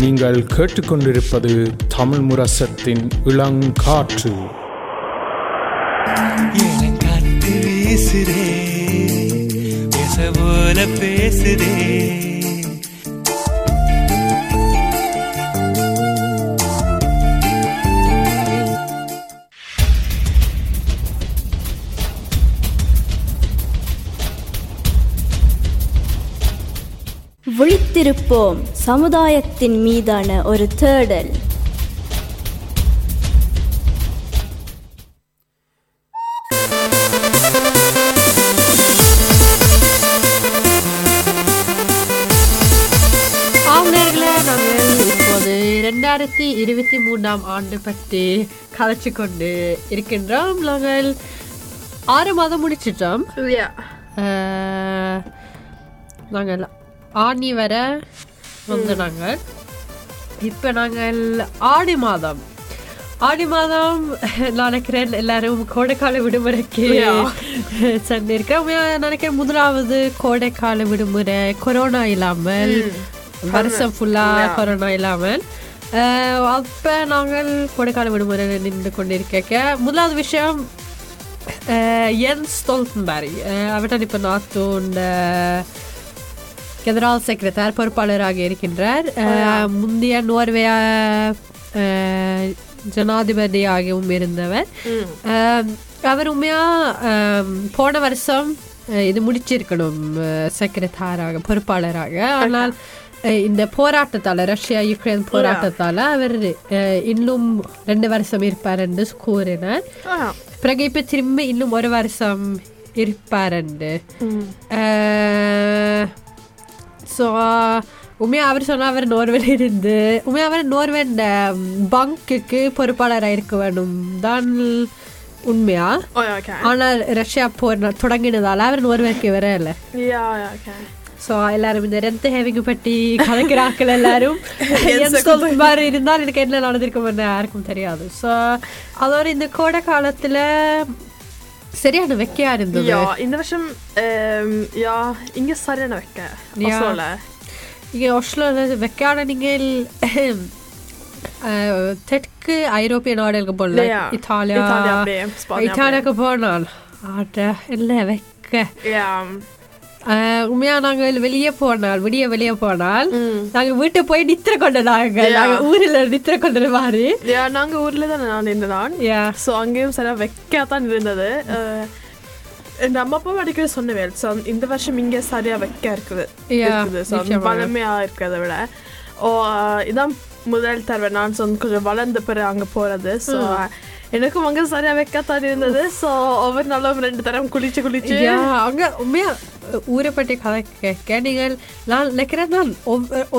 நீங்கள் கேட்டுக்கொண்டிருப்பது தமிழ் முரசத்தின் இளங்காற்று. இளங்காத்து வீசுதே? பேச போல பேசுதே? விழித்திருப்போம். சமுதாயத்தின் மீதான ஒரு தேடல். ஆவணர்களே நாங்கள் இப்போது ரெண்டாயிரத்தி இருபத்தி மூன்றாம் ஆண்டு பற்றி கதைச்சு கொண்டு இருக்கின்றோம். நாங்கள் ஆறு மாதம் முடிச்சிட்டோம். நாங்கள் ஆணி வர வந்து நாங்கள் இப்போ நாங்கள் ஆடி மாதம். ஆடி மாதம் நான் நினைக்கிறேன் எல்லாரும் கோடைக்கால விடுமுறைக்கு சென்றிருக்கேன் நினைக்கிறேன் முதலாவது கோடைக்கால விடுமுறை கொரோனா இல்லாமல் வருஷம் ஃபுல்லா கொரோனா இல்லாமல். அப்ப நாங்கள் கோடைக்கால விடுமுறை நின்று கொண்டிருக்க முதலாவது விஷயம் ஜென்ஸ் ஸ்டோல்டன்பர்g அவர்தான் இப்போ நாட்டோட ஜெனரல் செக்ரட்டர் பொறுப்பாளராக இருக்கின்றார். முந்தைய நோர்வே ஜனாதிபதியாகவும் இருந்தவர். அவர் உண்மையா போன வருஷம் இது முடிச்சிருக்கணும் செக்ரட்டராக பொறுப்பாளராக. ஆனால் இந்த போராட்டத்தால ரஷ்யா யுக்ரைன் போராட்டத்தால அவர் இன்னும் ரெண்டு வருஷம் இருப்பார் என்று கூறினார். பிறகு இப்ப திரும்ப இன்னும் ஒரு வருஷம் இருப்பாருண்டு ஸோ உண்மையா அவர் சொன்னா அவர் நோர்வேல இருந்து. உண்மையா அவர் நோர்வேன் பங்குக்கு பொறுப்பாளராக இருக்க வேணும். தான் உண்மையா? Oh. ஆனால் ரஷ்யா போர் தொடங்கினதால அவர் நோர்வேக்கு வரல. ஸோ எல்லாரும் இந்த ரெந்த ஹேவிங் பற்றி கலைக்கிறாக்கள் எல்லாரும். மாதிரி இருந்தால் எனக்கு என்ன நடந்திருக்கும் யாருக்கும் தெரியாது. ஸோ அதோட இந்த கோடை காலத்துல சரியான வெக்கையா இருந்தது Ja, இந்த வருஷம் ehm, ja, inga sargana vecka. Ja. Oslo இங்கே ஒஸ்லோல வெக்கையான நீங்கள் அஹ், தெற்கு ஐரோப்பிய நாடுகளுக்கு போகல Ja. Italia Italien blir, Spanien வெக்க உண்மையா நாங்கள் வெளியே போனால் விடிய வெளியே போனால். நாங்க வீட்டை போய் நித்திர கொண்ட நாங்க. நாங்க ஊர்ல நித்திர கொண்டது மாதிரி நாங்க ஊர்ல தான் நான் இருந்தேன் ஸோ அங்கேயும் சரியா வெக்கையா தான் இருந்தது எங்க அம்மா அப்பா அடிக்கடி சொன்னவேல் ஸோ இந்த வருஷம் இங்கே சரியா வெக்கையா இருக்குது. பழமையா இருக்கிறத விட. ஓ இதான் முதல் தடவை நான் சொன்ன கொஞ்சம் வளர்ந்த பிறகு அங்க போறது. ஸோ எனக்கும் அங்க சரியா வெக்கத்தான் இருந்தது. ஸோ ஒவ்வொரு நாளும் ரெண்டு தரம் குளிச்சு குளிச்சு. அங்க உண்மையா ஊரை பற்றி கதை கேட்க நீங்கள் நான் நினைக்கிறேன் நான்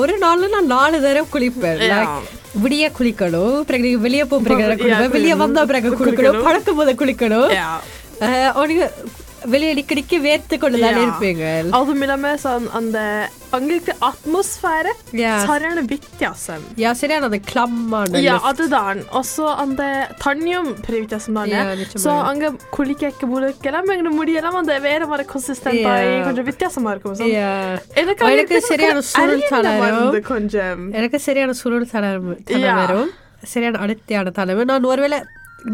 ஒரு நாள்ல நான் நாலு தடவை குளிப்பேன். விடிய குளிக்கணும் பிறகு நீங்க வெளியே போக பிறகு குளிப்பேன் வெளியே வந்த பிறகு குளிக்கணும். பழக்கும் போது குளிக்கணும். அஹ், நீங்க வெளியே அடிக்கடிக்கு வேர்த்து கொண்டு தானே Ja. இருப்பீங்க அதுவும் இல்லாம sånn அந்த அங்களுக்கு அட்மாஸ்ஃபேர் Yeah. சரியான வித்தியாசம் யா சரியான அந்த கிளம்மான Ja, அதுதான் och så அந்த தண்ணியும் பெரிய வித்தியாசம் தானே Yeah, நிச்சயமா. ஸோ அங்க குளிக்க முடிக்கலாம் எங்க முடியெல்லாம் அந்த வேற மாதிரி கன்சிஸ்டன்ட் ஆகி Yeah. கொஞ்சம் வித்தியாசமா இருக்கும் So, Yeah. எனக்கு அங்க எனக்கு இருக்கிறது சரியான சுருள் அரியணை தளரும். வந்து கொஞ்சம் எனக்கு சரியான சுருள் தலைமை Yeah. வரும் சரியான அடர்த்தியான தலைமை நான் ஒருவேளை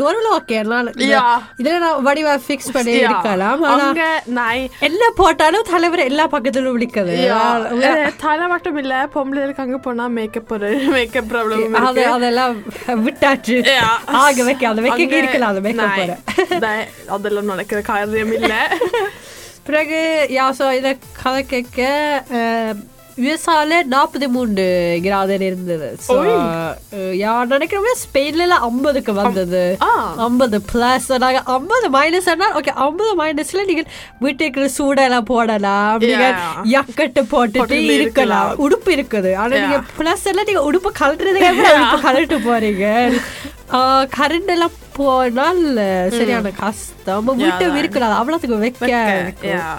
ஒருவேளை ஓகே நான் Yeah. இதுல நான் வடிவா ஃபிக்ஸ் பண்ணி. இருக்கலாம் ஆனா என்ன போட்டாலும் தலைவர் எல்லா பக்கத்திலும் விழிக்குது தலை மட்டும் இல்ல பொம்பளைகளுக்கு அங்க போனா மேக்கப் மேக்கப் ப்ராப்ளம் அது அதெல்லாம் விட்டாச்சு. ஆக வைக்க அதை வைக்க இருக்கலாம் அதை வைக்க போறேன். அதெல்லாம் நடக்கிற காரியம் இல்ல பிறகு யா ஸோ இதை கதை கேட்க யுஎஸ்ஆல நாற்பத்தி மூன்று கிராதர் இருந்தது ஸோ யா நினைக்கிறேன் ஸ்பெயின்ல ஐம்பதுக்கு வந்தது. ஐம்பது பிளஸ் நாங்க ஐம்பது மைனஸ் ஓகே ஐம்பது மைனஸ்ல நீங்க வீட்டுக்கு சூடெல்லாம் போடலாம் நீங்க. ஜக்கெட்டு போட்டுட்டு இருக்கலாம். உடுப்பு இருக்குது ஆனா. நீங்க பிளஸ் எல்லாம் நீங்க உடுப்பு கழட்டுறதுக்கு உடுப்பு கழட்டு போறீங்க கரண்ட் எல்லாம் போனால் சரியான கஷ்டம் வீட்டை. இருக்கலாம் அவ்வளவுக்கு வைக்க இருக்கும். Yeah.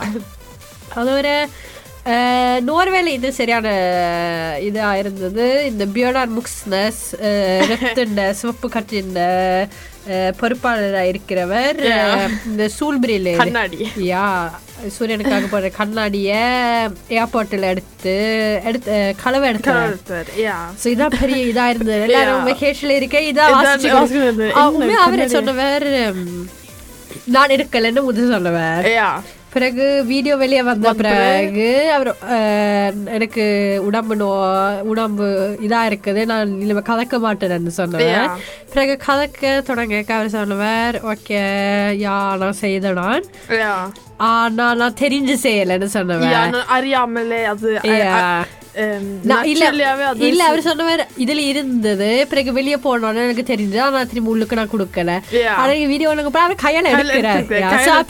அது ஒரு அஹ், நோர்வேல இது சரியான இதா இருந்தது. இந்த பியோடார் முக்ஸ்னஸ் ரத்துண்ட சிவப்பு கட்டின் பொறுப்பாளராக இருக்கிறவர். இந்த சூல்பிரியில கண்ணாடி. யா சூரியனுக்காக போடுற கண்ணாடிய ஏர்போர்ட்டில் எடுத்து எடுத்து எடுத்தார் கரெக்ட் யா. ஸோ இதான் பெரிய இதா இருந்தது. எல்லாரும் வெக்கேஷன்ல இருக்க இதான் அவரே? சொன்னவர் நான் இருக்கலைன்னு முதல் சொன்னவர். பிறகு வீடியோ வெளியே வந்த பிறகு அவர் எனக்கு உடம்பு நோ உடம்பு இதா இருக்குது நான் இனிமே கலக்க மாட்டேன்னு Yeah. பிறகு கலக்க தொடங்க அவர் சொன்னவர் ஓகே யா நான் செய்த நான். யா ஆனா நான் தெரிஞ்சு செய்யலைன்னு நான் அறியாமலே அது இல்ல அவர் சொன்னவர் இதுல இருந்தது பிறகு வெளியே போனோன்னு எனக்கு தெரிஞ்சு ஆனா திரும்பி உள்ளுக்கு நான் கொடுக்கல. ஆனா வீடியோ அவர் கையால எடுக்கிறார்.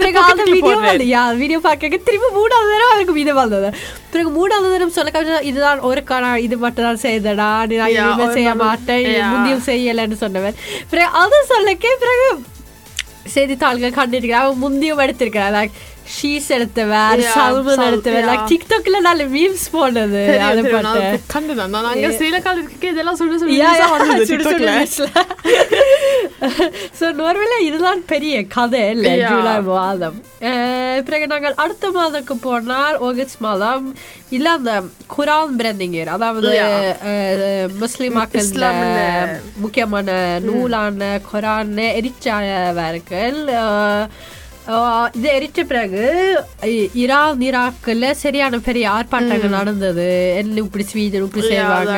பிறகு அந்த வீடியோ வீடியோ பார்க்க திரும்பி மூணாவது தடவை அவருக்கு வீடியோ வந்தது பிறகு மூணாவது தடவை சொல்ல இதுதான் ஒரு காணா இது மட்டும் தான் செய்தடா நான் செய்ய மாட்டேன். முந்தியும் செய்யலைன்னு சொன்னவர். பிறகு அது சொல்லக்கே பிறகு செய்தித்தாள்கள் கண்டிருக்கிறார். அவன் முந்தியும் எடுத்திருக்கிறார். ஷீஸ் எடுத்தவர் சல்மன் எடுத்தவர் லைக். டிக்டாக்ல நல்ல மீம்ஸ் போனது அது அது கண்டுதான். நான் அங்க ஸ்ரீலங்கால இருக்க இதெல்லாம் சுடு சுடு. So, நோர்வேல இதுதான் பெரிய கதை இல்லை. ஜூலை மாதம் பிறகு நாங்கள் அடுத்த மாதத்துக்கு போனால் ஆகஸ்ட் மாதம் இல்ல அந்த குரான் பிரந்திங்கர் அதாவது Yeah. அஹ், முஸ்லிம் மக்கள் இஸ்லாம்ல. முக்கியமான நூலான குரான் அஹ், இது எரிச்ச பிறகு ஈரான் ஈராக்ல சரியான பெரிய ஆர்ப்பாட்டங்கள் நடந்தது. என்ன இப்படி ஸ்வீடன் இப்படி செய்வாங்க.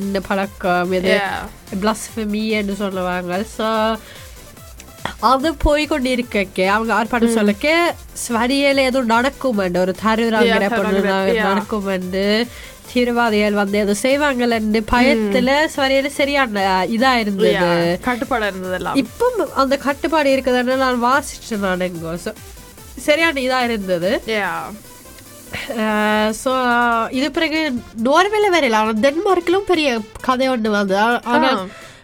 என்ன பழக்கம் இது. Yeah. பிளஸ்ஃபமி என்று சொல்லுவாங்க. ஸோ அது போய் கொண்டு இருக்க அவங்க ஆர்ப்பாட்டம் சொல்லக்க ஸ்வரியில ஏதோ நடக்கும் ஒரு தருவிராங்கிற Yeah, தீவிரவாதிகள் வந்து ஏதோ செய்வாங்கன்னு பயத்துல ஸ்வரியில சரியான இதா இருந்தது கட்டுப்பாடா இருந்ததெல்லாம். இப்போ அந்த கட்டுப்பாடு இருக்குதுன்னு நான் வாசிச்சேன் நான் எங்கோ. சரியான இதா இருந்தது. ஸோ இது பிறகு நோர்வேல வேற இல்லை ஆனால் டென்மார்க்கிலும் பெரிய கதை ஒன்று வந்து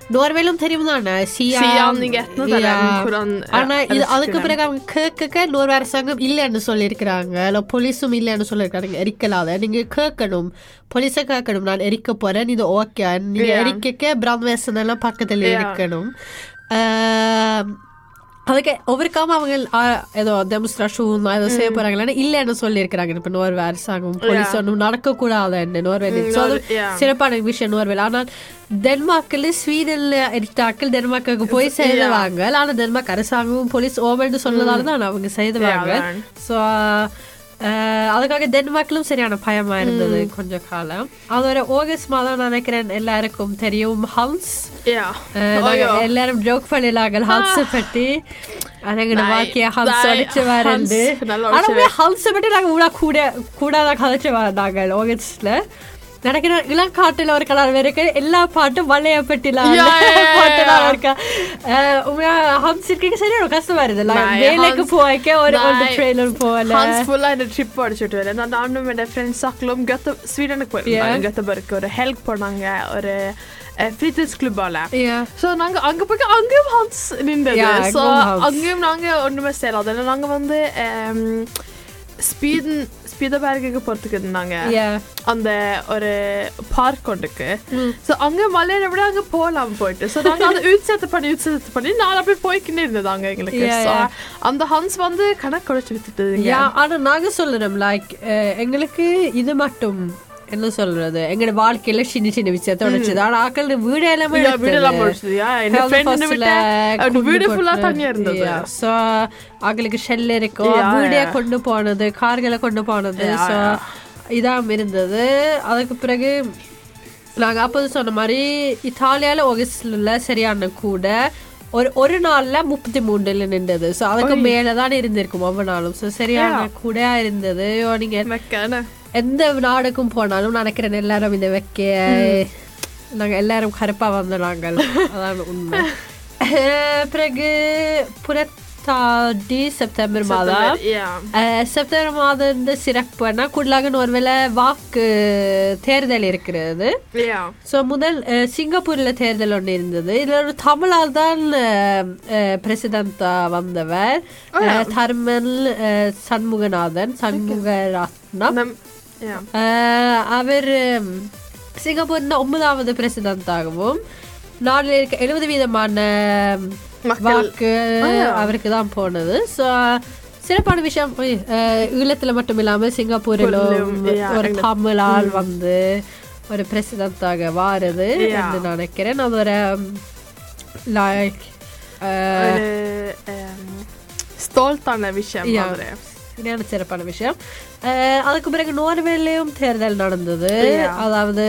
ஆனா ஆ. நோர்வேலும் தெரியும் தானே சியா சியாம் நீங்க எத்தனை தடவை குரான், ஆனா இது. அதுக்கு பிறகு அவங்க கேட்க நோர்வே அரசாங்கம் இல்லைன்னு சொல்லியிருக்கிறாங்க இல்லை போலீஸும் இல்லைன்னு சொல்லியிருக்காங்க எரிக்கலாத நீங்க கேட்கணும் போலீஸை கேட்கணும் நான் எரிக்க போறேன் இது ஓகே நீங்க. எரிக்க பிராமேசன் எல்லாம் பக்கத்துல. இருக்கணும் ஆஹ், அதுக்கு ஒவ்வொருக்காம அவங்க ஏதோ டெமோன்ஸ்ட்ரேஷன் ஏதோ செய்ய போறாங்களான்னு இல்லைன்னு சொல்லியிருக்கிறாங்க. இப்ப நோர்வே அரசாங்கம் போலீஸ் ஒன்றும் நடக்கக்கூடாது நோர்வே அது yeah. சிறப்பான விஷயம் நோர்வேல ஆனால் டென்மார்க்கில் ஸ்வீடன்ல இருட்டாக்கள் டென்மார்க்கு போய் செய்தவாங்க ஆனா டென்மார்க் அரசாங்கமும் போலீஸ் ஓவர்னு சொன்னதால தான் அவங்க செய்தவாங்க. ஸோ அதுக்காக டென்மார்க்லும் சரியான பயமா இருந்தது கொஞ்ச காலம் அதோட ஆகஸ்ட் மாதம் நினைக்கிறேன் எல்லாருக்கும் தெரியும் ஹவுஸ் Oh. எல்லாரும் ஜோக் பண்ணிடலாங்க ஹவுஸ் பற்றி அதங்கட வாக்கிய ஹவுஸ் அடிச்சு நல்லா ஆனா ஹவுஸ் பற்றி கூட கூட கூடாத கதைச்சு வந்தாங்க ஆகஸ்ட்ல நினைக்கிறேன் இளங்காட்டுல ஒரு கலர் இருக்கு எல்லா பாட்டும் வளைய பெட்டில Yeah, yeah, yeah, பாட்டுலாம். இருக்கா ஹம்ஸ் இருக்கீங்க சரி ஒரு கஷ்டமா Nej, வேலைக்கு போய்க்க ஒரு. ட்ரெயிலர் போகல fulla en trip அடிச்சுட்டு வரேன் நான் நானும் என் ஃப்ரெண்ட்ஸ் ஆக்கலும் கத்த ஸ்வீடனுக்கு Yeah. கத்தபருக்கு ஒரு ஹெல்ப் பண்ணாங்க ஒரு ஃப்ரீத்திட்ஸ்கிளப்பால Yeah. ஸோ நாங்க அங்க போய் அங்கேயும் ஹான்ஸ் நின்றது ஸோ அங்கேயும் Hans. அங்கேயும் நாங்க ஒண்ணுமே செய்யலாது வந்து ஸ்பீட் ஸ்பீதபேர்க்கு போறதுக்கு இருந்தாங்க. அந்த ஒரு பார்க் ஒன்றுக்கு. ஸோ அங்க மலையில விட அங்க போகலாம் போயிட்டு. ஸோ நாங்க அதை உட்சேத்து பண்ணி உட்சேத்து பண்ணி நான் அப்படியே போய்க்கிட்டே இருந்ததாங்க எங்களுக்கு. அந்த ஹன்ஸ் வந்து கணக்கு குறைச்சு வித்துட்டுங்க யா ஆனா நாங்க சொல்லுறோம் லைக் எங்களுக்கு இது மட்டும் என்ன சொல்றது எங்களோட வாழ்க்கையில சின்ன சின்ன விஷயத்த உடைச்சது ஆனா ஆக்கள் வீடு எல்லாமே விட்டு, அவரு வீடு ஆ தண்ணியா இருந்தது. ஸோ அவங்களுக்கு ஷெல் இருக்கும் வீடே. கொண்டு போனது கார்களை கொண்டு போனது yeah. இதாம் இருந்தது அதுக்கு பிறகு நாங்க அப்போது சொன்ன மாதிரி இத்தாலியால ஒகஸ்ட்ல சரியான கூட ஒரு ஒரு நாள்ல முப்பத்தி மூணுல நின்றது ஸோ அதுக்கு மேல தான் இருந்திருக்கும் ஒவ்வொரு நாளும் ஸோ சரியான. கூடையா இருந்தது ஐயோ, நீங்க மெக்கான. எந்த நாடுக்கும் போனாலும் நினைக்கிறேன் எல்லாரும் இந்த வைக்க நாங்க எல்லாரும் கருப்பா வந்த நாங்கள். அதான் உண்மை. பிறகு புறத்தாடி செப்டம்பர் மாதம். செப்டம்பர் மாதம் சிறப்புனா கூடுதலாக ஒருவேளை வாக்கு தேர்தல் இருக்கிறது. ஸோ முதல் சிங்கப்பூர்ல தேர்தல் ஒன்று இருந்தது. இதுல ஒரு தமிழால் தான் பிரசிடண்டா வந்தவர். அஹ், தர்மல் சண்முகநாதன் சண்முகரத்னம். அவர் உம், சிங்கப்பூர்ல ஒன்பதாவது பிரசிடண்டாகவும் நாட்டில் இருக்க எழுபது வீதமான. வாக்கு அவருக்கு தான் போனது ஸோ சிறப்பான விஷயம் ஈழத்துல மட்டும் இல்லாம சிங்கப்பூரிலும் ஒரு தமிழ் ஆள் வந்து ஒரு பிரசிடண்டாக வாருது. என்று நான் நினைக்கிறேன் அது ஒரு லைக் ஸ்டோல்ட்டான விஷயம் சரியான சிறப்பான விஷயம் அதுக்கு பிறகு நோர்வேலையும் தேர்தல் நடந்தது. அதாவது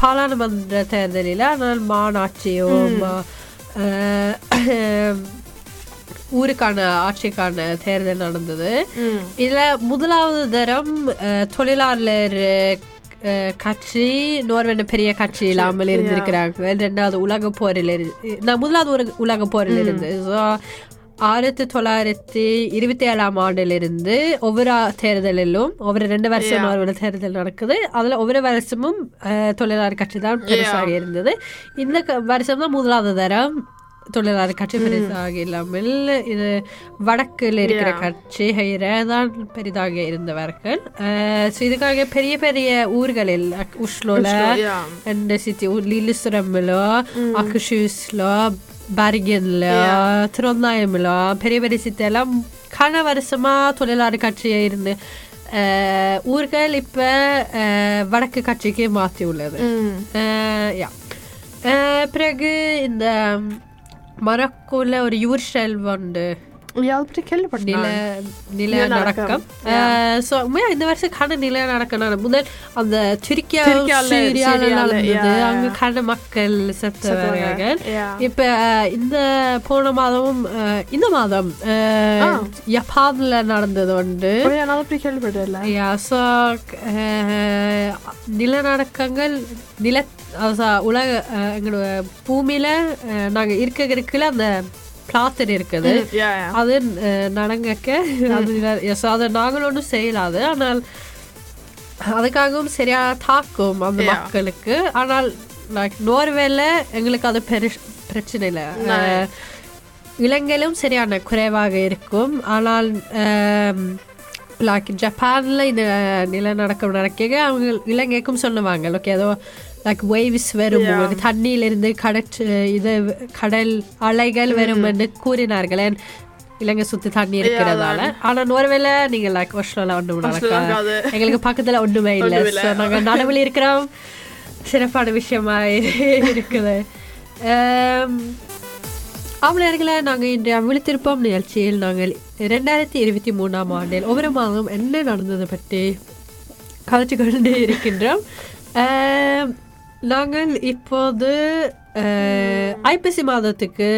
பாராளுமன்ற தேர்தலில் ஆனால் மாநாட்சியும் ஊருக்கான ஆட்சிக்கான தேர்தல் நடந்தது இதுல முதலாவது தரம் தொழிலாளர் கட்சி நோர்வேண்ட பெரிய கட்சி இல்லாமல் இருந்திருக்கிறாங்க ரெண்டாவது உலக போரில் இருந்து நான் முதலாவது ஒரு உலக போரில் இருந்து So, ஆயிரத்தி தொள்ளாயிரத்தி இருபத்தி ஏழாம் ஆண்டிலிருந்து ஒவ்வொரு தேர்தலிலும் ஒவ்வொரு ரெண்டு வருஷம். ஒரு தேர்தல் நடக்குது அதுல ஒவ்வொரு வருஷமும் தொழிலாளர் கட்சி தான் பெருசாக இருந்தது இந்த வருஷம் தான் முதலாவது தரம் தொழிலாளர் கட்சி பெரிதாக இல்லாமல் இது வடக்கில் இருக்கிற. கட்சி தான் பெரிதாக இருந்தவர்கள் ஸோ இதுக்காக பெரிய பெரிய ஊர்களில் உஷ்லோல yeah. and city லில்லிசுரம்ல அக்குஷூஸ்ல பர்கன்ல திருவந்தாயம்ல பெரிய பெரிய சிட்டி எல்லாம் கன வருஷமா தொழிலாளர் கட்சியை இருந்து அஹ், ஊர்கள் இப்ப அஹ், வடக்கு கட்சிக்கு மாற்றி உள்ளது. ம். அஹ், yeah. அஹ், பிறகு இந்த மரக்கோல ஒரு யூர்ஷெல் கேள்விப்பட்டேன் நிலநடுக்கம். நடக்கம் ஸோ உண்மையா இந்த வருஷம் கன நில நடக்கம் நட- முதல் அந்த துருக்கியா சீரியால, நடந்தது. அங்க மக்கள். இப்ப அஹ், இந்த போன மாதமும் இந்த மாதம். ஜப்பான்ல நடந்தது உண்டு கேள்விப்பட்டதில்ல யா ஸோ நிலநடுக்கங்கள் நில உலக எங்களோட பூமியில அஹ், நாங்க இருக்க இருக்கல அந்த பிளாத்தர் இருக்குது. அது நடங்கக்க அது அதை நாங்கள் ஒன்றும் செய்யலாது. ஆனால் அதுக்காகவும் சரியா தாக்கும் அந்த. மக்களுக்கு. ஆனால் லைக் நோர்வேல எங்களுக்கு அது பெரு பிரச்சனை இல்லை. இலங்கையிலும் சரியான குறைவாக இருக்கும். ஆனால் லைக் ஜப்பான்ல இந்த நிலநடுக்கம் நடக்க அவங்க இலங்கைக்கும் சொல்லுவாங்க. ஓகே ஏதோ லைக் வேவ்ஸ் வரும். உங்களுக்கு தண்ணியிலிருந்து கடற்று இது கடல் அலைகள் வரும் என்று கூறினார்கள். இலங்கை சுத்தி தண்ணி இருக்கிறதால. ஆனா நோர்வேல நீங்க லைக் ஒன்றும் Oslo நடக்க நடக்காது. எங்களுக்கு பக்கத்துல ஒண்ணுமே இல்லை. நாங்க நடுவில் இருக்கிறோம். சிறப்பான விஷயமா இருக்குது. அவளர்களை நாங்கள் இன்று விழித்திருப்போம் நிகழ்ச்சியில் நாங்கள் ரெண்டாயிரத்தி இருபத்தி மூணாம் ஆண்டில் ஒவ்வொரு மாதம் என்ன நடந்தது பற்றி கதைச்சு கொண்டு இருக்கின்றோம். ஆம், நாங்கள் இப்போது ஐப்பசி மாதத்துக்கு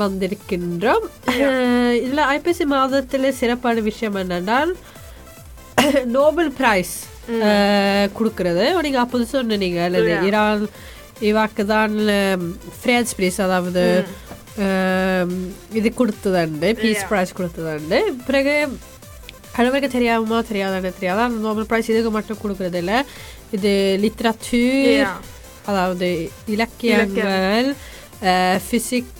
வந்திருக்கின்றோம். இதுல ஐப்பசி மாதத்துல சிறப்பான விஷயம் என்னென்றால் நோபல் பிரைஸ் கொடுக்கறது. நீங்க அப்போது சொன்னீங்க அல்லது ஈரான் இவாக்கு தான் ஃப்ரான்ஸ் பிரைஸ் அதாவது இது கொடுத்ததுண்டு பீஸ் ப்ரைஸ் கொடுத்ததுண்டு. பிறகு கடவுளுக்கு தெரியாமோ தெரியாதானே தெரியாதா. அந்த நோபல் ப்ரைஸ் இதுக்கு மட்டும் கொடுக்கறது இல்ல இது லிட்ரேச்சர். அதாவது இலக்கியங்கள் ஃபிசிக்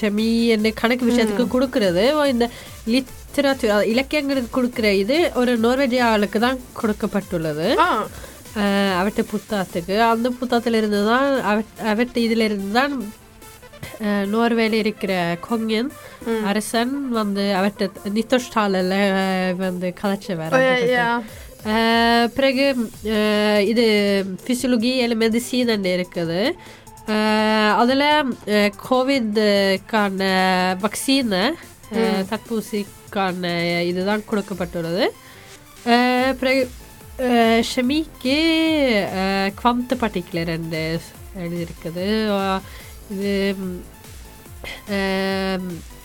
ஷெமி என்ன கணக்கு விஷயத்துக்கு கொடுக்கறது. இந்த லிட்ரேச்சர் இலக்கியங்களுக்கு கொடுக்குற இது ஒரு நோர்வேஜிய ஆளுக்கு தான் கொடுக்கப்பட்டுள்ளது. அவர்ட்ட புத்தகத்துக்கு. அந்த புத்தகத்துல இருந்து தான் அவ- அவர்ட்ட இதுல இருந்து தான் Eh, Norge liker eh, kongen. Mm. RSN, men det har vært et nyttårstall, eh, men det kan ikke være. Oh, ja, ja. preger i det fysiologi eller medisinen liker det. alle covid-kan vaksine mm. tatt på musikken i det der klokkepartiet. preger kjemiki kvantepartikler enn det liker det. og இது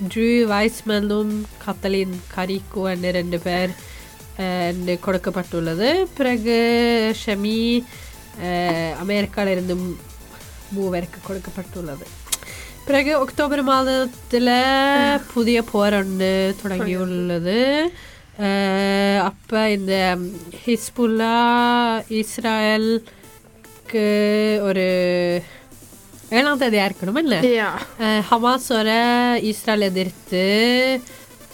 Drew வைஸ்மனும் Katalin Karikó என்ற ரெண்டு பேர் என்று கொடுக்கப்பட்டுள்ளது. பிறகு ஷமி அமெரிக்காவிலிருந்து மூவருக்கு கொடுக்கப்பட்டுள்ளது. பிறகு அக்டோபர் மாதத்தில் புதிய போர் ஒன்று தொடங்கியுள்ளது. அஹ், அப்ப இந்த ஹிஸ்புல்லா இஸ்ராயலுக்கு ஒரு ஏழாம் தேதியாக இருக்கணும் இல்லை Ja. அஹ் ஹமாஸோட இஸ்ரேல் எதிர்த்து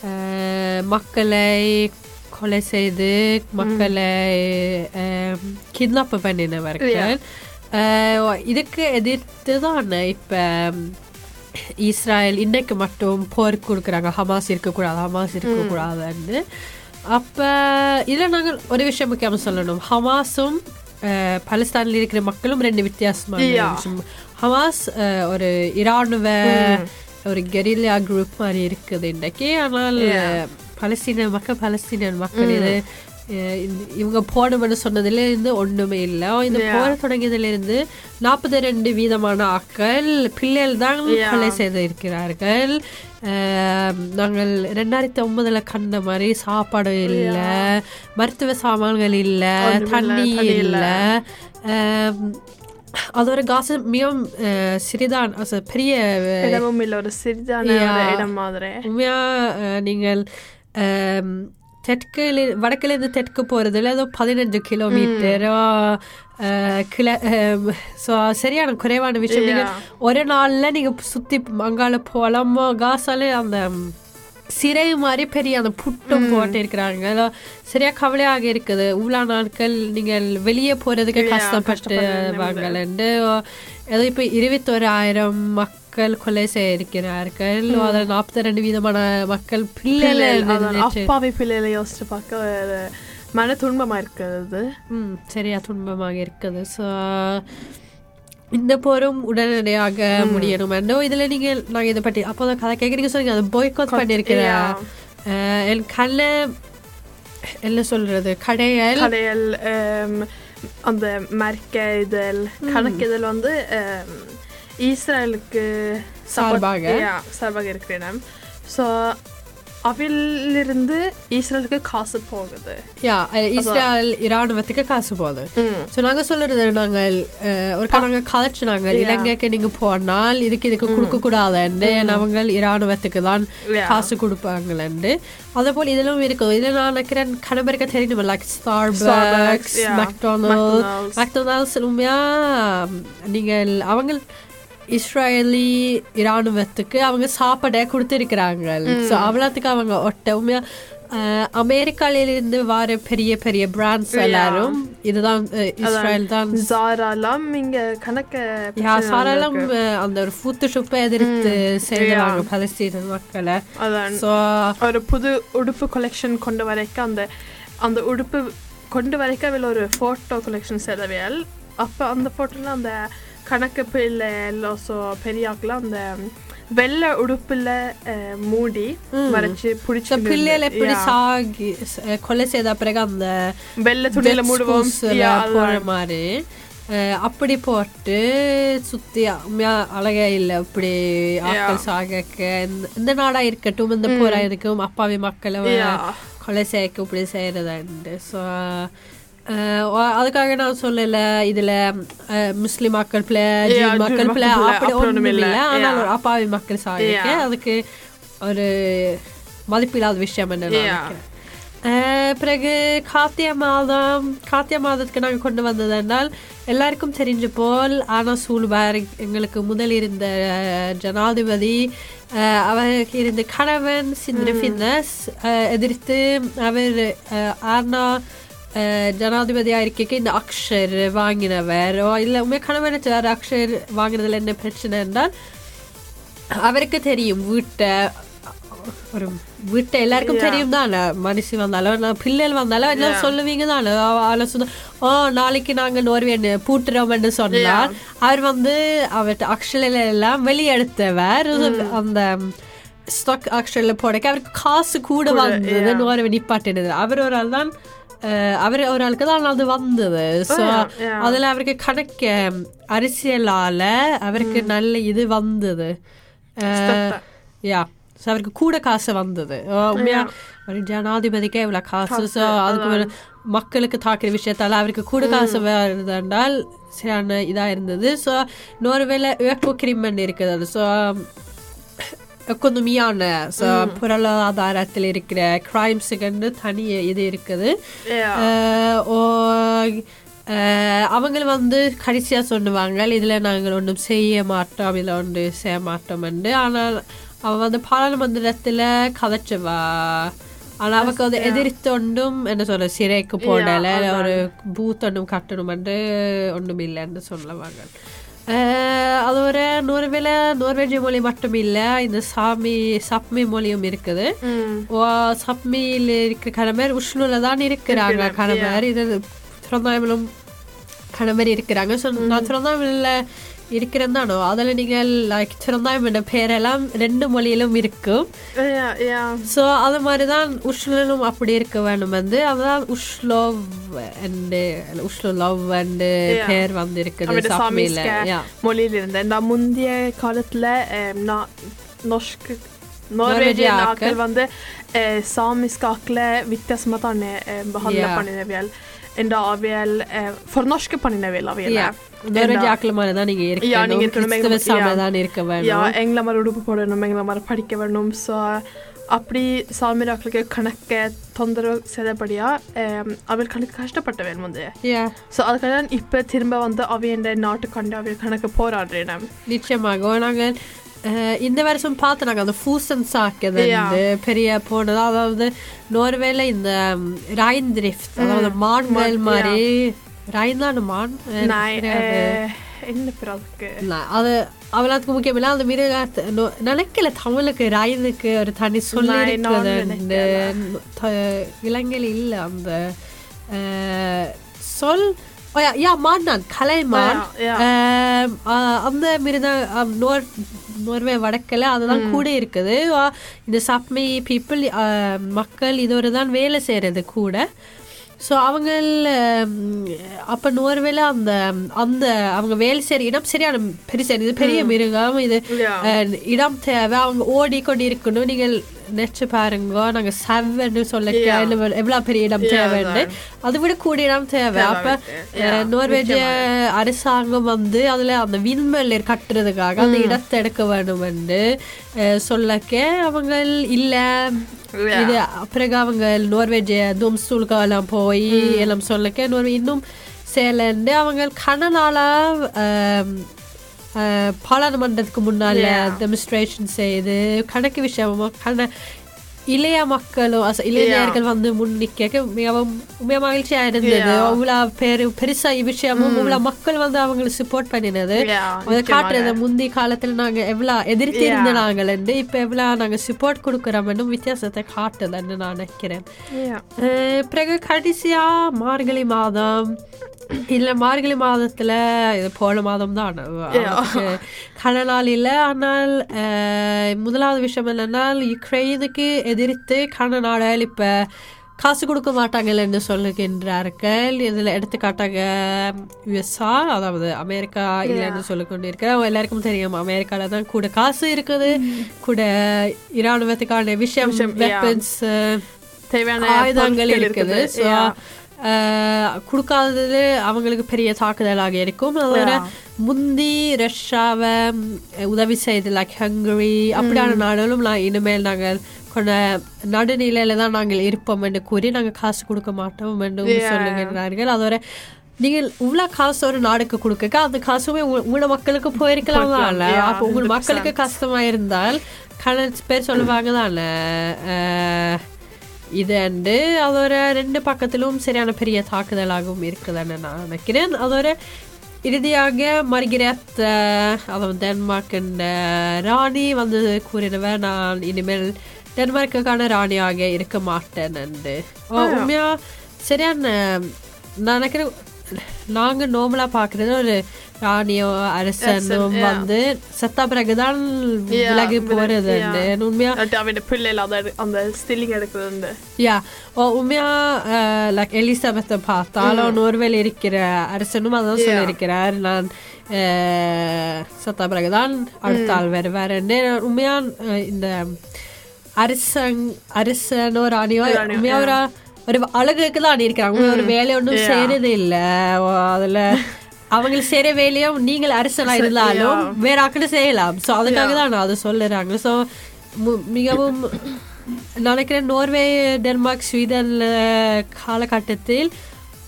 அஹ், மக்களை கொலை செய்து மக்களை கிட்னாப் பண்ணினவர்கள் அஹ், இதுக்கு எதிர்த்து தான் இப்போ இஸ்ராயல் இன்னைக்கு மட்டும் போர் கொடுக்குறாங்க ஹமாஸ் இருக்கக்கூடாது ஹமாஸ் இருக்கக்கூடாதுன்னு அப்போ இதில் நாங்கள் ஒரு விஷயம் முக்கியமாக சொல்லணும் ஹமாஸும் அஹ், பலஸ்தீனில் இருக்கிற மக்களும் ரெண்டு வித்தியாசமான Yeah. விஷயம் ஹமாஸ் அஹ், ஒரு இராணுவ ஒரு கெரில்லா குரூப் மாதிரி இருக்குது இன்றைக்கு. ஆனால் பலஸ்தீன மக்கள் பலஸ்தீன மக்கள் இது இந்த- இவங்க போடும்னு சொன்னதுல இருந்து ஒண்ணுமே இல்லை. இந்த போர் தொடங்கியதுல இருந்து நாற்பத்தி ரெண்டு வீதமான ஆக்கள் பிள்ளைகள் தான் கொலை செய்திருக்கிறார்கள். நாங்கள் ரெண்டாயிரத்தி ஒன்பதுல கண்ட மாதிரி சாப்பாடு இல்லை. மருத்துவ சாமான்கள் இல்லை. தண்ணி இல்லை. அது ஒரு காசு மிகவும் அஹ், சிறிதான் பெரிய இடமும் இல்ல ஒரு சிறிதான. இடம் மாதிரி உண்மையா அஹ், நீங்கள் தெற்குல வடக்குலேருந்து தெற்கு போகிறதுல ஏதோ பதினஞ்சு கிலோமீட்டரோ கிள ஸோ சரியான குறைவான விஷயம் நீங்கள் ஒரு நாளில் நீங்கள் சுற்றி அங்கால போகலாம் காசாலே அந்த சிறை மாதிரி பெரிய அந்த புட்டும் போட்டு இருக்கிறாங்க சரியா கவலையாக இருக்குது. இவ்வளோ நாட்கள் நீங்கள் வெளியே போகிறதுக்கு கஷ்டப்பட்டு வாங்கலண்டு ஏதோ இப்போ இருபத்தோராயிரம் மக்கள் கொலை செய்திருக்கிறார்கள். அதில் நாற்பத்தி ரெண்டு விதமான மக்கள் பிள்ளைகள். அப்பாவி பிள்ளைகளை யோசிச்சு பார்க்க மன துன்பமா இருக்கிறது. ம் சரியா துன்பமாக இருக்குது. ஸோ இந்த போரும் உடனடியாக முடியணும். இதில் நீங்கள் நாங்கள் இதை பற்றி அப்போ கதை கேட்குறீங்க சொன்னீங்க அதை பாய்காட் பண்ணியிருக்கிறேன். Yeah. என் கல்ல என்ன சொல்றது கடையல். கடையல் அந்த மர்க்க இதழ் கணக்கிதழ் வந்து support- சார்பாக. சார்பாக இருக்கிறேன் ஸோ அவிலிருந்து ஈஸ்ரேலுக்கு காசு போகுது யா இஸ்ரேல் இராணுவத்துக்கு காசு போகுது ஸோ நாங்கள் சொல்றது நாங்கள் ஒரு நாங்கள் கதைச்சு நாங்கள் இலங்கைக்கு நீங்க போனால் இதுக்கு இதுக்கு கொடுக்க கூடாதுன்னு நாங்கள் இராணுவத்துக்கு தான். காசு கொடுப்பாங்களேன்னு அதே போல் இதெல்லாம் இருக்குது இதில் நான் நினைக்கிறேன் கணவருக்கு தெரியும் like Starbucks yeah. McDonald McDonald's. McDonald's உண்மையா நீங்கள் அவங்க இஸ்ரேலி இராணுவத்துக்கு அவங்க சாப்பாடை கொடுத்துருக்குறாங்க. ஸோ அவ்வளோத்துக்கு அவங்க ஒட்ட உண்மையா அஹ், அமெரிக்காலிலிருந்து வர பெரிய பெரிய பிராண்ட்ஸ் எல்லாரும் இதுதான் இஸ்ரேல் தான். ஜாராலாம் இங்க கணக்க இருக்கு. அந்த ஒரு ஃபுத்து ஷுப்பை எதிர்த்து செய்கிறாங்க பலஸ்தீன மக்களை. ஸோ ஒரு புது உடுப்பு கொலெக்ஷன் கொண்டு வரைக்க அந்த அந்த உடுப்பு கொண்டு வரைக்க அதில் ஒரு ஃபோட்டோ கொலெக்ஷன் செய்தவியல் அப்போ அந்த ஃபோட்டோல அந்த கணக்கு பிள்ளை எல்லாம் ஸோ பெரியாக்கெல்லாம் அந்த வெள்ளை உடுப்புல மூடி வரைச்சு பிடிச்சி பிள்ளைகள் எப்படி சாகி ச- கொலை செய்த பிறகு அந்த வெள்ளை துணியில மூடுவோம். போற. மாதிரி அப்படி போட்டு சுத்தி அழகா இல்ல இப்படி ஆட்கள் சாகக்க இந்த- நாடா இருக்கட்டும் இந்த போரா இருக்கும் அப்பாவி மக்களை. கொலை செய்யக்க இப்படி செய்யறதாண்டு. ஸோ அதுக்காக நான் சொல்லல இதுல முஸ்லிம் மக்கள் பிள்ளை மக்கள் பிள்ளை அப்படி ஒன்றும் இல்லை. ஆனால். ஒரு அப்பாவி மக்கள் Yeah. அதுக்கு ஒரு மதிப்பில்லாத விஷயம் என்ன பிறகு கார்த்திகை மாதம் கார்த்திகை மாதத்துக்கு நாங்கள் கொண்டு வந்தது என்றால் எல்லாருக்கும் தெரிஞ்ச போல் ஆனா சூல்பர்க் எங்களுக்கு முதல் இருந்த ஜனாதிபதி அவருக்கு இருந்த கணவன் சிந்திர ஃபின்னஸ் எதிர்த்து அவர் அஹ், ஆனா அஹ், ஜனாதிபதியா இருக்க இந்த அக்ஷர் வாங்கினவர் இல்ல உண்மை கணவன் அக்ஷர் வாங்கினதுல என்ன பிரச்சனை என்றால் அவருக்கு தெரியும் வீட்டை ஒரு வீட்டை எல்லாருக்கும் தெரியும் தானே மனுஷி வந்தாலும் பிள்ளைகள் வந்தாலும் எல்லாம் சொல்லுவீங்க தானே சொன்ன ஓ நாளைக்கு நாங்கள் நோர்வேன்னு பூட்டுறோம்னு சொன்னால் அவர் வந்து அவர்கிட்ட அக்ஷரில் எல்லாம் வெளியெடுத்தவர் அந்த ஸ்டாக் அக்ஷரில் போடக்க அவருக்கு காசு கூட வந்தது நோர்வே நிப்பாட்டினது அவர் ஒரு ஆள் தான் அவர் ஒரு ஆளுக்கு தான் அது வந்தது ஸோ அதில் அவருக்கு கணக்க அரசியலால அவருக்கு நல்ல இது வந்தது யா ஸோ அவருக்கு கூட காசு வந்தது அஹ் உண்மையா ஒரு ஜனாதிபதிக்கே இவ்வளோ காசு ஸோ அதுக்கு மக்களுக்கு தாக்குற விஷயத்தால அவருக்கு கூட காசு வருது என்றால் சரியான இதாக இருந்தது ஸோ நோர்வேல ஏக்கோ கிரிமன் இருக்குது ஸோ எக்கோனமியான பொருளாதாரத்தில் இருக்கிற கிரைம்ஸுக்குன்னு தனி இது இருக்குது. ஓ அவங்க வந்து கடைசியாக சொன்னுவாங்க இதில் நாங்கள் ஒன்றும் செய்ய மாட்டோம் இதில் ஒன்று செய்ய மாட்டோம்ண்டு ஆனால் அவன் வந்து பாராளுமன்றத்தில் கதைச்சவா ஆனால் அவக்கு வந்து எதிர்த்தொண்டும் என்ன சொல்ற சிறைக்கு போடலை ஒரு பூத் ஒன்றும் கட்டணுமென்று ஒன்றும் இல்லைன்னு சொல்லுவாங்க அஹ், அது ஒரு நோர்வேல நோர்வேஜிய மொழி மட்டும் இல்லை இந்த சாமி சப்மி மொழியும் இருக்குது சப்மியில் இருக்கிற கணவர் உஷ்ணுல தான் இருக்கிறாங்க கணவர் இது திறந்தாமலும் கணவர் இருக்கிறாங்க ஸோ நான் திறந்தாமல இருக்கிறேன் தானோ அதில் நீங்கள் லைக் திறந்தாம பேரெல்லாம் ரெண்டு மொழியிலும் இருக்கும் Yeah, yeah. ஸோ அது மாதிரி தான் உஷ்ணலும் அப்படி இருக்க வேண்டும் வந்து அதுதான் உஷ்லோவ் அண்டு உஷ்லோ லவ் அண்டு Yeah. பேர் வந்து இருக்குது அவருடைய சப்மியில் samiska மொழியிலிருந்து இந்த முந்தைய காலத்துல eh, நா- norsk Norwegian Norwegian ஆக்கள். ஆக்கள் வந்து eh, samiska ஆக்களை வித்தியாசமா தான் eh, behandla Yeah. இந்த அவியல் for norske பண்ணினவியல் அவியல் மாதிரி தான் நீங்கள் இருக்கணும். கிறிஸ்தவ இருக்க வேணும் englar மாதிரி உடுப்பு போடணும் englar மாதிரி படிக்க வேணும் ஸோ அப்படி சாமிராக்களுக்கு கணக்க தொந்தரவு செய்தபடியா அவள் கணக்கு கஷ்டப்பட்டவன் வந்து. ஸோ அதுக்காக இப்போ திரும்ப வந்து அவையண்ட நாட்டு கண்டு அவைய கணக்கு போராடுறேன் நிச்சயமாக நாங்கள் இந்த வருஷம் பார்த்து நாங்கள் அந்த ஃபூசன் சாக்கு வந்து பெரிய போனது அதாவது நோர்வேல இந்த ரைன் திரிஃப்ட் அதாவது மான்கள் மாதிரி தான் மான் அது அவ்வளோத்துக்கு முக்கியம் இல்லை அந்த மிருகத்தை நினைக்கல தமிழுக்கு ரைனுக்கு ஒரு தனி சொல்லி இலங்கையில் இல்லை அந்த சொல் ஓ, யா, யா மான் கலைமான் யா, யா. ஆம், ஆ, அந்த மிருத நோர் நோர்வே வடக்கில் அதுதான் கூட இருக்குது. இந்த சப்மி பீப்புள் மக்கள் இதோட தான் வேலை செய்கிறது கூட. ஸோ அவங்க அப்போ நோர்வேல அந்த அந்த அவங்க வேலை செய்கிற இடம் சரியான பெருசு இது பெரிய மிருகம். இது இடம் தேவை. அவங்க ஓடிக்கொண்டு இருக்கணும் நீங்கள் நெச்சு பாருங்க. நாங்க செவன்னு சொல்ல. எவ்வளவு பெரிய இடம் தேவைன்னு. அதை விட கூடிய இடம் தேவை. அப்ப நோர்வேஜிய அரசாங்கம் வந்து அதுல அந்த விண்வெளி கட்டுறதுக்காக அந்த இடத்தை எடுக்க அஹ், சொல்லக்க அவங்க இல்ல. அவங்க நோர்வேஜிய தும்ஸ்தூலுக்கு எல்லாம் போய் எல்லாம் சொல்லக்க நோர்வே இன்னும் சேலண்டு அவங்க கனநாளா பாராளுமன்றத்துக்கு முன்னால Yeah. டெமிஸ்ட்ரேஷன் செய்து கணக்கு விஷயமா கண இளைய மக்களும் இளைஞர்கள் வந்து முன் நிக்க மிகவும் மிக மகிழ்ச்சியா இருந்தது. அவ்வளவு பேரு பெருசா விஷயமும் அவ்வளவு மக்கள் வந்து அவங்களுக்கு சப்போர்ட் பண்ணினது அதை காட்டுறது முந்தைய காலத்துல நாங்க எவ்வளவு எதிர்த்து Yeah. இருந்தாங்கன்னு இப்ப எவ்வளவு நாங்க சப்போர்ட் கொடுக்குறோம்னு வித்தியாசத்தை காட்டுதுன்னு நான் நினைக்கிறேன் பிறகு கடைசியா மார்கழி மாதம் இல்ல மார்கழி மாதத்துல இது போன மாதம் தான் இல்லை ஆனால் முதலாவது விஷயம் என்னன்னா யுக்ரைனுக்கு எதிர்த்து கன நாடுகள் இப்ப காசு கொடுக்க மாட்டாங்கள் என்று சொல்லுகின்றார்கள். இதுல எடுத்துக்காட்டாக யுஎஸ்ஆ அதாவது அமெரிக்கா இல்லைன்னு சொல்லிக் கொண்டிருக்கிற எல்லாருக்கும் தெரியும் அமெரிக்கால தான் கூட காசு இருக்குது. கூட இராணுவத்துக்கான விஷயம். வெப்பன்ஸ் தேவையான ஆயுதங்கள் இருக்குது. ஸோ. கொடுக்காதது அவங்களுக்கு பெரிய தாக்குதலாக இருக்கும் அதோட. முந்தி ரஷ்யாவை உதவி செய்து லைக் ஹங்கரி அப்படியான நாடுகளும் நான் இனிமேல் நாங்கள் கொண்ட நடுநிலையில தான் நாங்கள் இருப்போம் என்று கூறி நாங்கள் காசு கொடுக்க மாட்டோம் என்று. சொல்லுகிறார்கள் அதோட நீங்கள் இவ்வளோ காசு ஒரு நாடுக்கு கொடுக்க அந்த காசுமே உங்க- உங்களோட மக்களுக்கு போயிருக்கலாம். தானே அப்போ உங்கள் 100%. மக்களுக்கு கஷ்டமா இருந்தால் கணக்கு பேர் சொல்லுவாங்க தானே இது அண்டு அதோட ரெண்டு பக்கத்திலும் சரியான பெரிய தாக்குதலாகவும் இருக்குதுன்னு நான் நினைக்கிறேன். அதோட இறுதியாக மர்கிரத் அதாவது டென்மார்க்கின் ராணி வந்து கூறினவர் நான் இனிமேல் டென்மார்க்குக்கான ராணியாக இருக்க மாட்டேன் என்று. உண்மையா சரியான நான் நினைக்கிறேன் நாங்க நோமலா பாக்குறது ஒரு ராணியோ அரசனும். வந்து செத்த பிறகுதான் விலகி yeah. உண்மையா Att அவன் பிள்ளைல அந்த ஸ்டில்லிங் எடுக்குது யா உண்மையா லைக் எலிசபெத்தை பார்த்தாலும் நோர்வேல் இருக்கிற அரசனும் அதான். சொல்லியிருக்கிறார். நான் அஹ், செத்த பிறகுதான் அடுத்த ஆள் வருவாருன்னு உண்மையா அஹ், இந்த அரசன் அரசனோ ராணியோ ராணியோ, உண்மையா ஒரு ஒரு அழகுக்கு தான் இருக்கிறாங்க ஒரு வேலை ஒன்றும் Yeah. செய்யறது இல்லை அதுல அவங்களுக்கு செய்யற வேலையும் நீங்கள் அரசனா இருந்தாலும் வேற ஆக்கிட்டு செய்யலாம். ஸோ அதுக்காக தான் நான் அதை சொல்லுறாங்க. ஸோ மிகவும் நினைக்கிறேன் நோர்வே டென்மார்க் ஸ்வீடன் காலகட்டத்தில்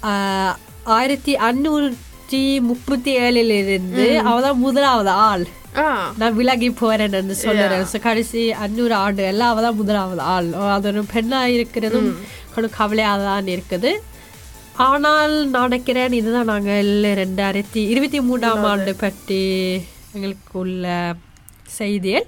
ஆஹ், ஆயிரத்தி அஞ்சூற்றி முப்பத்தி ஏழில் இருந்து அவதான் முதலாவது ஆள். நான் விலகி போறேன்னு சொல்லுறேன் கடைசி அஞ்சூறு ஆண்டு எல்லாம் அவதான் முதலாவது ஆள். அது ஒரு பெண்ணா இருக்கிறதும் கொஞ்சம் கவலையாக தான் இருக்குது. ஆனால் நான் நினைக்கிறேன் இதுதான் நாங்கள் ரெண்டாயிரத்தி இருபத்தி மூன்றாம் ஆண்டு பற்றி எங்களுக்கு உள்ள செய்தியல்